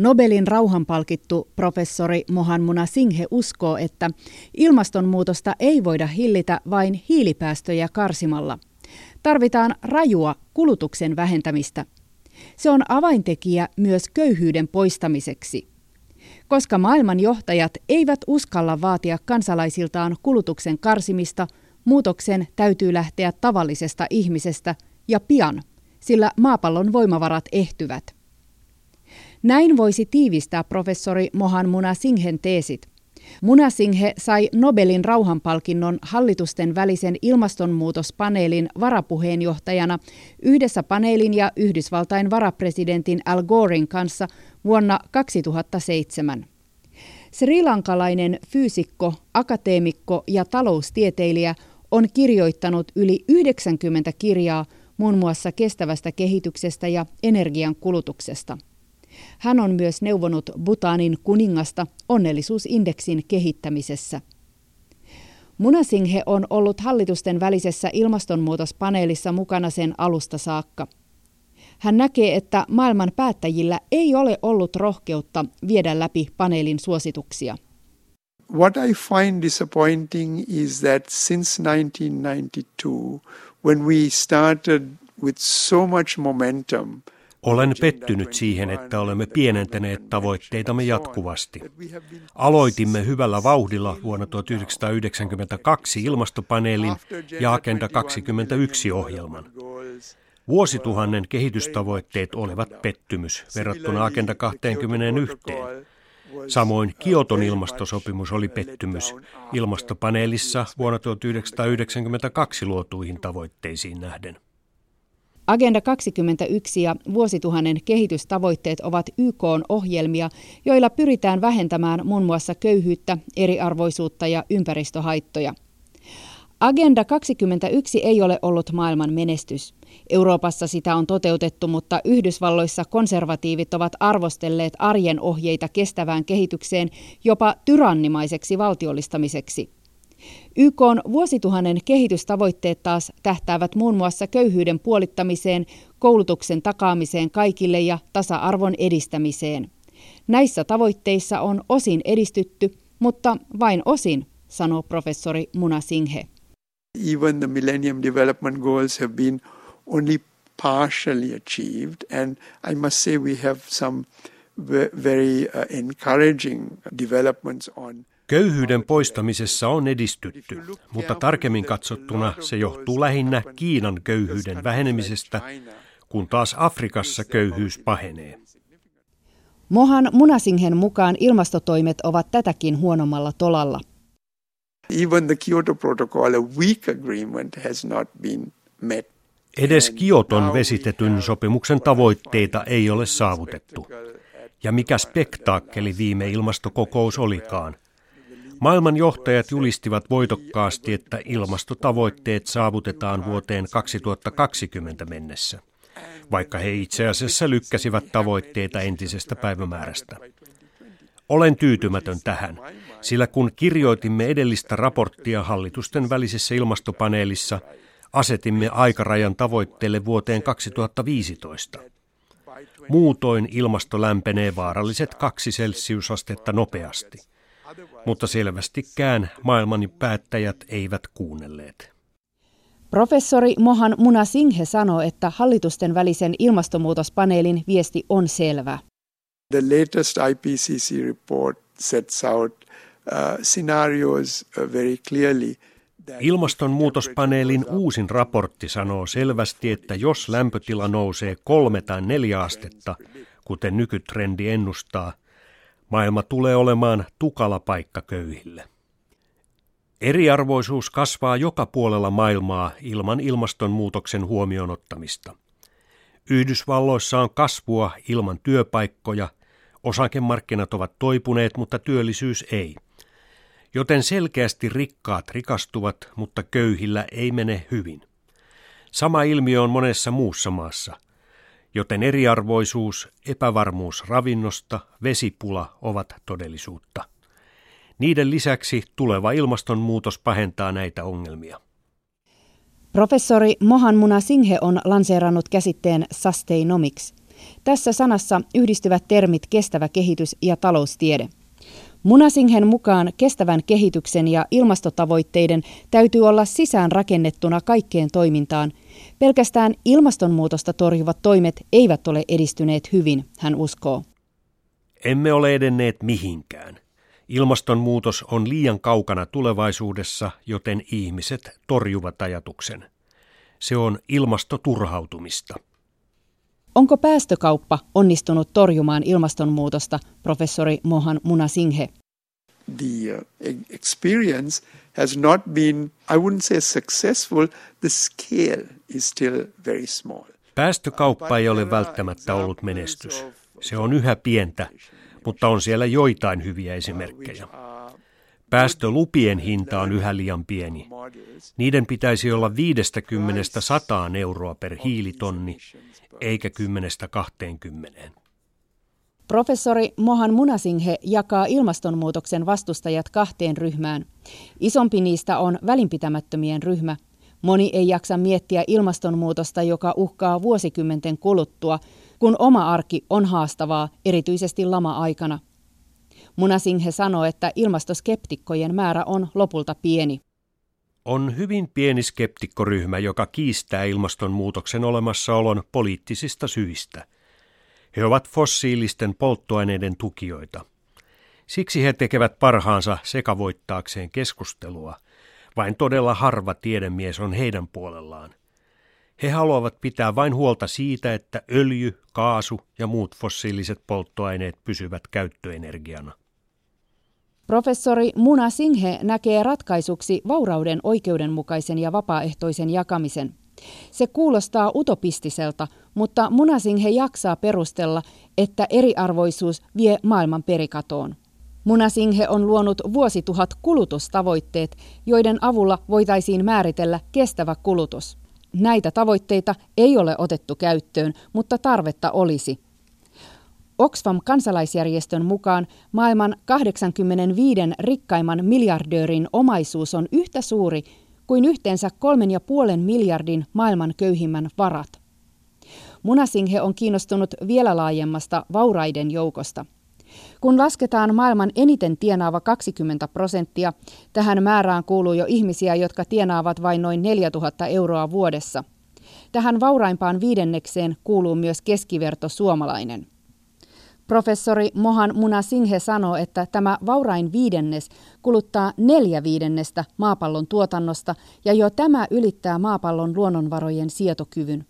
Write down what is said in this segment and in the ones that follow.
Nobelin rauhanpalkittu professori Mohan Muna Singhe uskoo, että ilmastonmuutosta ei voida hillitä vain hiilipäästöjä karsimalla. Tarvitaan rajua kulutuksen vähentämistä. Se on avaintekijä myös köyhyyden poistamiseksi. Koska maailman johtajat eivät uskalla vaatia kansalaisiltaan kulutuksen karsimista, muutoksen täytyy lähteä tavallisesta ihmisestä ja pian, sillä maapallon voimavarat ehtyvät. Näin voisi tiivistää professori Mohan Munasinghen teesit. Munasinghe sai Nobelin rauhanpalkinnon hallitusten välisen ilmastonmuutospaneelin varapuheenjohtajana yhdessä paneelin ja Yhdysvaltain varapresidentin Al Gorein kanssa vuonna 2007. Srilankalainen fyysikko, akateemikko ja taloustieteilijä on kirjoittanut yli 90 kirjaa muun muassa kestävästä kehityksestä ja energian kulutuksesta – hän on myös neuvonut Bhutanin kuningasta onnellisuusindeksin kehittämisessä. Munasinghe on ollut hallitusten välisessä ilmastonmuutospaneelissa mukana sen alusta saakka. Hän näkee, että maailman päättäjillä ei ole ollut rohkeutta viedä läpi paneelin suosituksia. What I find disappointing is that since 1992, when we started with so much momentum, olen pettynyt siihen, että olemme pienentäneet tavoitteitamme jatkuvasti. Aloitimme hyvällä vauhdilla vuonna 1992 ilmastopaneelin ja Agenda 21 ohjelman. Vuosituhannen kehitystavoitteet olivat pettymys verrattuna Agenda 21. Samoin Kioton ilmastosopimus oli pettymys ilmastopaneelissa vuonna 1992 luotuihin tavoitteisiin nähden. Agenda 21 ja vuosituhannen kehitystavoitteet ovat YK-ohjelmia, joilla pyritään vähentämään muun muassa köyhyyttä, eriarvoisuutta ja ympäristöhaittoja. Agenda 21 ei ole ollut maailman menestys. Euroopassa sitä on toteutettu, mutta Yhdysvalloissa konservatiivit ovat arvostelleet arjen ohjeita kestävään kehitykseen jopa tyrannimaiseksi valtiollistamiseksi. YK on vuosituhannen kehitystavoitteet taas tähtäävät muun muassa köyhyyden puolittamiseen, koulutuksen takaamiseen kaikille ja tasa-arvon edistämiseen. Näissä tavoitteissa on osin edistytty, mutta vain osin, sanoo professori Muna Singhe. Even the Millennium Development Goals have been only partially achieved and I must say we have some very uh, encouraging developments on Köyhyyden poistamisessa on edistytty, mutta tarkemmin katsottuna se johtuu lähinnä Kiinan köyhyyden vähenemisestä, kun taas Afrikassa köyhyys pahenee. Mohan Munasinghen mukaan ilmastotoimet ovat tätäkin huonommalla tolalla. Even the Kyoto Protocol, a weak agreement, has not been met. Edes Kioton vesitetyn sopimuksen tavoitteita ei ole saavutettu. Ja mikä spektaakkeli viime ilmastokokous olikaan – Maailman johtajat julistivat voitokkaasti, että ilmastotavoitteet saavutetaan vuoteen 2020 mennessä, vaikka he itse asiassa lykkäsivät tavoitteita entisestä päivämäärästä. Olen tyytymätön tähän, sillä kun kirjoitimme edellistä raporttia hallitusten välisessä ilmastopaneelissa, asetimme aikarajan tavoitteelle vuoteen 2015. Muutoin ilmasto lämpenee vaaralliset kaksi celsiusastetta nopeasti mutta selvästikään maailman päättäjät eivät kuunnelleet. Professori Mohan Muna Singhe sanoi, että hallitusten välisen ilmastonmuutospaneelin viesti on selvä. The latest IPCC report sets out uh, scenarios uh, very clearly. Ilmastonmuutospaneelin uusin raportti sanoo selvästi, että jos lämpötila nousee kolme tai neljä astetta, kuten nykytrendi ennustaa, Maailma tulee olemaan tukala paikka köyhille. Eriarvoisuus kasvaa joka puolella maailmaa ilman ilmastonmuutoksen huomioon ottamista. Yhdysvalloissa on kasvua ilman työpaikkoja, osakemarkkinat ovat toipuneet, mutta työllisyys ei. Joten selkeästi rikkaat rikastuvat, mutta köyhillä ei mene hyvin. Sama ilmiö on monessa muussa maassa – joten eriarvoisuus, epävarmuus ravinnosta, vesipula ovat todellisuutta. Niiden lisäksi tuleva ilmastonmuutos pahentaa näitä ongelmia. Professori Mohan Muna Singhe on lanseerannut käsitteen Sustainomics. Tässä sanassa yhdistyvät termit kestävä kehitys ja taloustiede. Munasinghen mukaan kestävän kehityksen ja ilmastotavoitteiden täytyy olla sisään rakennettuna kaikkeen toimintaan. Pelkästään ilmastonmuutosta torjuvat toimet eivät ole edistyneet hyvin, hän uskoo. Emme ole edenneet mihinkään. Ilmastonmuutos on liian kaukana tulevaisuudessa, joten ihmiset torjuvat ajatuksen. Se on ilmastoturhautumista. Onko päästökauppa onnistunut torjumaan ilmastonmuutosta, professori Mohan Munasinghe? The uh, experience has not been, I wouldn't say successful, the scale is still very small. Päästökauppa ei ole välttämättä ollut menestys. Se on yhä pientä, mutta on siellä joitain hyviä esimerkkejä. Päästölupien hinta on yhä liian pieni. Niiden pitäisi olla 50-100 euroa per hiilitonni, eikä 10-20. Professori Mohan Munasinghe jakaa ilmastonmuutoksen vastustajat kahteen ryhmään. Isompi niistä on välinpitämättömien ryhmä. Moni ei jaksa miettiä ilmastonmuutosta, joka uhkaa vuosikymmenten kuluttua, kun oma arki on haastavaa, erityisesti lama-aikana. Munasinghe sanoi, että ilmastoskeptikkojen määrä on lopulta pieni. On hyvin pieni skeptikkoryhmä, joka kiistää ilmastonmuutoksen olemassaolon poliittisista syistä. He ovat fossiilisten polttoaineiden tukijoita. Siksi he tekevät parhaansa sekavoittaakseen keskustelua. Vain todella harva tiedemies on heidän puolellaan. He haluavat pitää vain huolta siitä, että öljy, kaasu ja muut fossiiliset polttoaineet pysyvät käyttöenergiana. Professori Muna Singhe näkee ratkaisuksi vaurauden oikeudenmukaisen ja vapaaehtoisen jakamisen. Se kuulostaa utopistiselta, mutta Munasinghe jaksaa perustella, että eriarvoisuus vie maailman perikatoon. Munasinghe on luonut vuosituhat kulutustavoitteet, joiden avulla voitaisiin määritellä kestävä kulutus. Näitä tavoitteita ei ole otettu käyttöön, mutta tarvetta olisi. Oxfam-kansalaisjärjestön mukaan maailman 85 rikkaimman miljardöörin omaisuus on yhtä suuri kuin yhteensä 3,5 miljardin maailman köyhimmän varat. Munasinghe on kiinnostunut vielä laajemmasta vauraiden joukosta. Kun lasketaan maailman eniten tienaava 20 prosenttia, tähän määrään kuuluu jo ihmisiä, jotka tienaavat vain noin 4000 euroa vuodessa. Tähän vauraimpaan viidennekseen kuuluu myös keskiverto suomalainen. Professori Mohan Munasinghe sanoo, että tämä vaurain viidennes kuluttaa neljä viidennestä maapallon tuotannosta ja jo tämä ylittää maapallon luonnonvarojen sietokyvyn.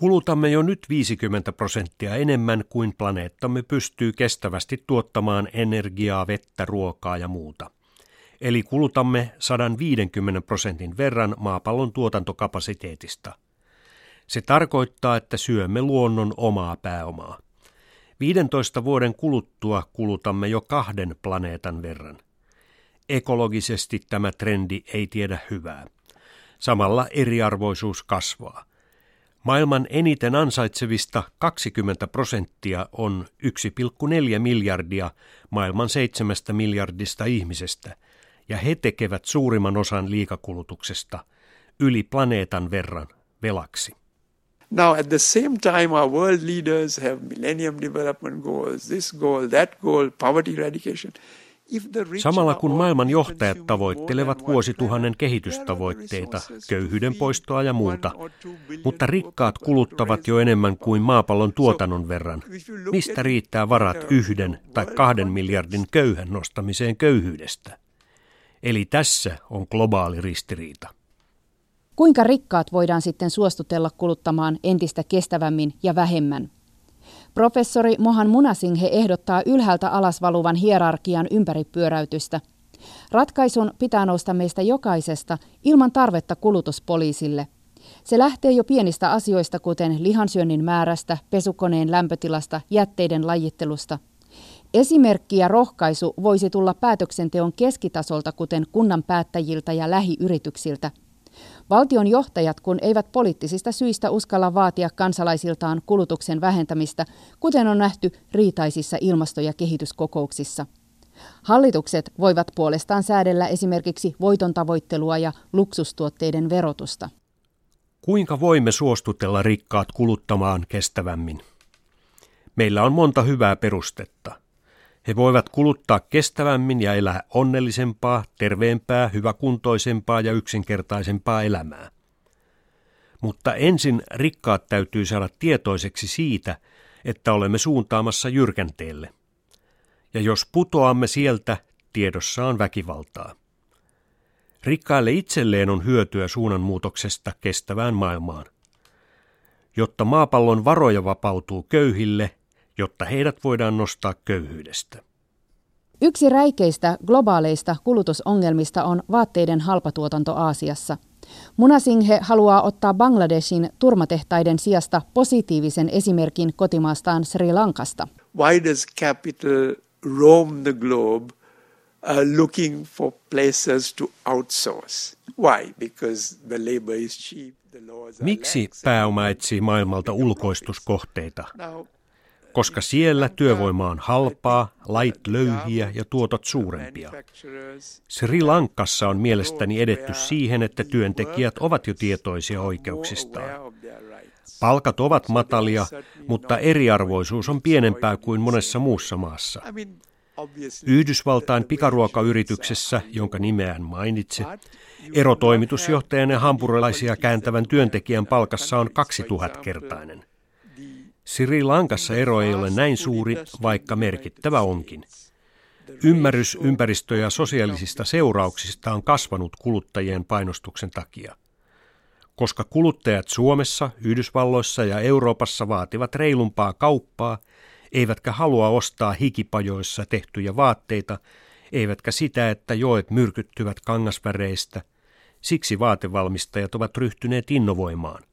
Kulutamme jo nyt 50 prosenttia enemmän kuin planeettamme pystyy kestävästi tuottamaan energiaa, vettä, ruokaa ja muuta. Eli kulutamme 150 prosentin verran maapallon tuotantokapasiteetista. Se tarkoittaa, että syömme luonnon omaa pääomaa. 15 vuoden kuluttua kulutamme jo kahden planeetan verran. Ekologisesti tämä trendi ei tiedä hyvää. Samalla eriarvoisuus kasvaa. Maailman eniten ansaitsevista 20 prosenttia on 1,4 miljardia maailman seitsemästä miljardista ihmisestä, ja he tekevät suurimman osan liikakulutuksesta yli planeetan verran velaksi. Now, at the same time, our world leaders have Millennium Development Goals, this goal, that goal, poverty eradication. Samalla kun maailman johtajat tavoittelevat vuosituhannen kehitystavoitteita, köyhyyden poistoa ja muuta, mutta rikkaat kuluttavat jo enemmän kuin maapallon tuotannon verran. Mistä riittää varat yhden tai kahden miljardin köyhän nostamiseen köyhyydestä? Eli tässä on globaali ristiriita. Kuinka rikkaat voidaan sitten suostutella kuluttamaan entistä kestävämmin ja vähemmän? Professori Mohan Munasinghe ehdottaa ylhäältä alas valuvan hierarkian ympäripyöräytystä. Ratkaisun pitää nousta meistä jokaisesta ilman tarvetta kulutuspoliisille. Se lähtee jo pienistä asioista, kuten lihansyönnin määrästä, pesukoneen lämpötilasta, jätteiden lajittelusta. Esimerkki ja rohkaisu voisi tulla päätöksenteon keskitasolta, kuten kunnan päättäjiltä ja lähiyrityksiltä – Valtion johtajat, kun eivät poliittisista syistä uskalla vaatia kansalaisiltaan kulutuksen vähentämistä, kuten on nähty riitaisissa ilmasto- ja kehityskokouksissa. Hallitukset voivat puolestaan säädellä esimerkiksi voiton tavoittelua ja luksustuotteiden verotusta. Kuinka voimme suostutella rikkaat kuluttamaan kestävämmin? Meillä on monta hyvää perustetta. He voivat kuluttaa kestävämmin ja elää onnellisempaa, terveempää, hyväkuntoisempaa ja yksinkertaisempaa elämää. Mutta ensin rikkaat täytyy saada tietoiseksi siitä, että olemme suuntaamassa jyrkänteelle. Ja jos putoamme sieltä, tiedossa on väkivaltaa. Rikkaille itselleen on hyötyä suunnanmuutoksesta kestävään maailmaan. Jotta maapallon varoja vapautuu köyhille, jotta heidät voidaan nostaa köyhyydestä. Yksi räikeistä globaaleista kulutusongelmista on vaatteiden halpatuotanto Aasiassa. Munasinghe haluaa ottaa Bangladeshin turmatehtaiden sijasta positiivisen esimerkin kotimaastaan Sri Lankasta. Why does capital roam the globe uh, looking for places to outsource? Why? Because the labor is cheap. Miksi pääoma etsii maailmalta ulkoistuskohteita? Koska siellä työvoima on halpaa, lait löyhiä ja tuotot suurempia. Sri Lankassa on mielestäni edetty siihen, että työntekijät ovat jo tietoisia oikeuksistaan. Palkat ovat matalia, mutta eriarvoisuus on pienempää kuin monessa muussa maassa. Yhdysvaltain pikaruokayrityksessä, jonka nimeään mainitse, erotoimitusjohtajan ja hampurilaisia kääntävän työntekijän palkassa on 2000-kertainen. Sri Lankassa ero ei ole näin suuri, vaikka merkittävä onkin. Ymmärrys ympäristö- ja sosiaalisista seurauksista on kasvanut kuluttajien painostuksen takia. Koska kuluttajat Suomessa, Yhdysvalloissa ja Euroopassa vaativat reilumpaa kauppaa, eivätkä halua ostaa hikipajoissa tehtyjä vaatteita, eivätkä sitä, että joet myrkyttyvät kangasväreistä, siksi vaatevalmistajat ovat ryhtyneet innovoimaan.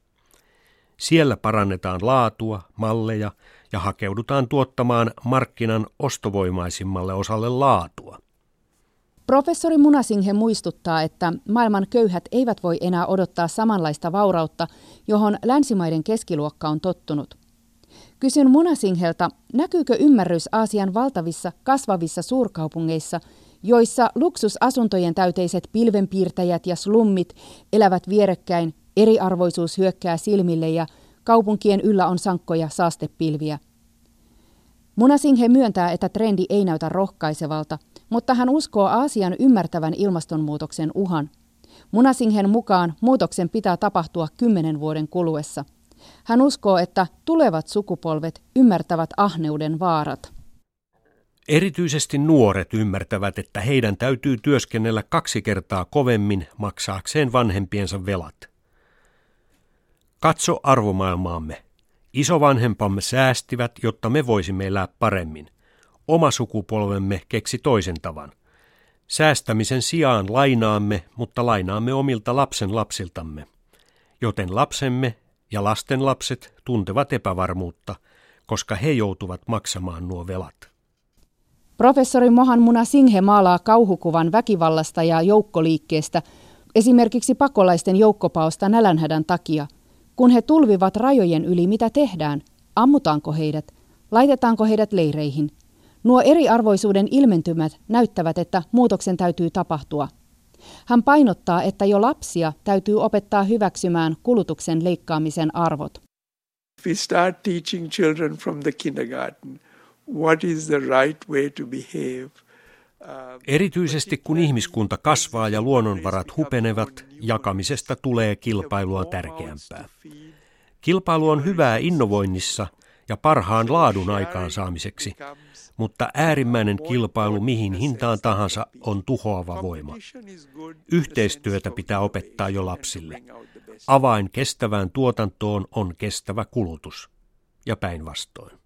Siellä parannetaan laatua, malleja ja hakeudutaan tuottamaan markkinan ostovoimaisimmalle osalle laatua. Professori Munasinghe muistuttaa, että maailman köyhät eivät voi enää odottaa samanlaista vaurautta, johon länsimaiden keskiluokka on tottunut. Kysyn Munasinghelta, näkyykö ymmärrys Aasian valtavissa kasvavissa suurkaupungeissa, joissa luksusasuntojen täyteiset pilvenpiirtäjät ja slummit elävät vierekkäin Eriarvoisuus hyökkää silmille ja kaupunkien yllä on sankkoja saastepilviä. Munasinghe myöntää, että trendi ei näytä rohkaisevalta, mutta hän uskoo Aasian ymmärtävän ilmastonmuutoksen uhan. Munasinghen mukaan muutoksen pitää tapahtua kymmenen vuoden kuluessa. Hän uskoo, että tulevat sukupolvet ymmärtävät ahneuden vaarat. Erityisesti nuoret ymmärtävät, että heidän täytyy työskennellä kaksi kertaa kovemmin maksaakseen vanhempiensa velat. Katso arvomaailmaamme. Isovanhempamme säästivät, jotta me voisimme elää paremmin. Oma sukupolvemme keksi toisen tavan. Säästämisen sijaan lainaamme, mutta lainaamme omilta lapsen lapsiltamme. Joten lapsemme ja lasten lapset tuntevat epävarmuutta, koska he joutuvat maksamaan nuo velat. Professori Mohan Muna Singhe maalaa kauhukuvan väkivallasta ja joukkoliikkeestä, esimerkiksi pakolaisten joukkopaosta nälänhädän takia – kun he tulvivat rajojen yli, mitä tehdään? Ammutaanko heidät? Laitetaanko heidät leireihin? Nuo eriarvoisuuden ilmentymät näyttävät, että muutoksen täytyy tapahtua. Hän painottaa, että jo lapsia täytyy opettaa hyväksymään kulutuksen leikkaamisen arvot. We start teaching children from the kindergarten what is the right way to behave – Erityisesti kun ihmiskunta kasvaa ja luonnonvarat hupenevat, jakamisesta tulee kilpailua tärkeämpää. Kilpailu on hyvää innovoinnissa ja parhaan laadun aikaansaamiseksi, mutta äärimmäinen kilpailu mihin hintaan tahansa on tuhoava voima. Yhteistyötä pitää opettaa jo lapsille. Avain kestävään tuotantoon on kestävä kulutus ja päinvastoin.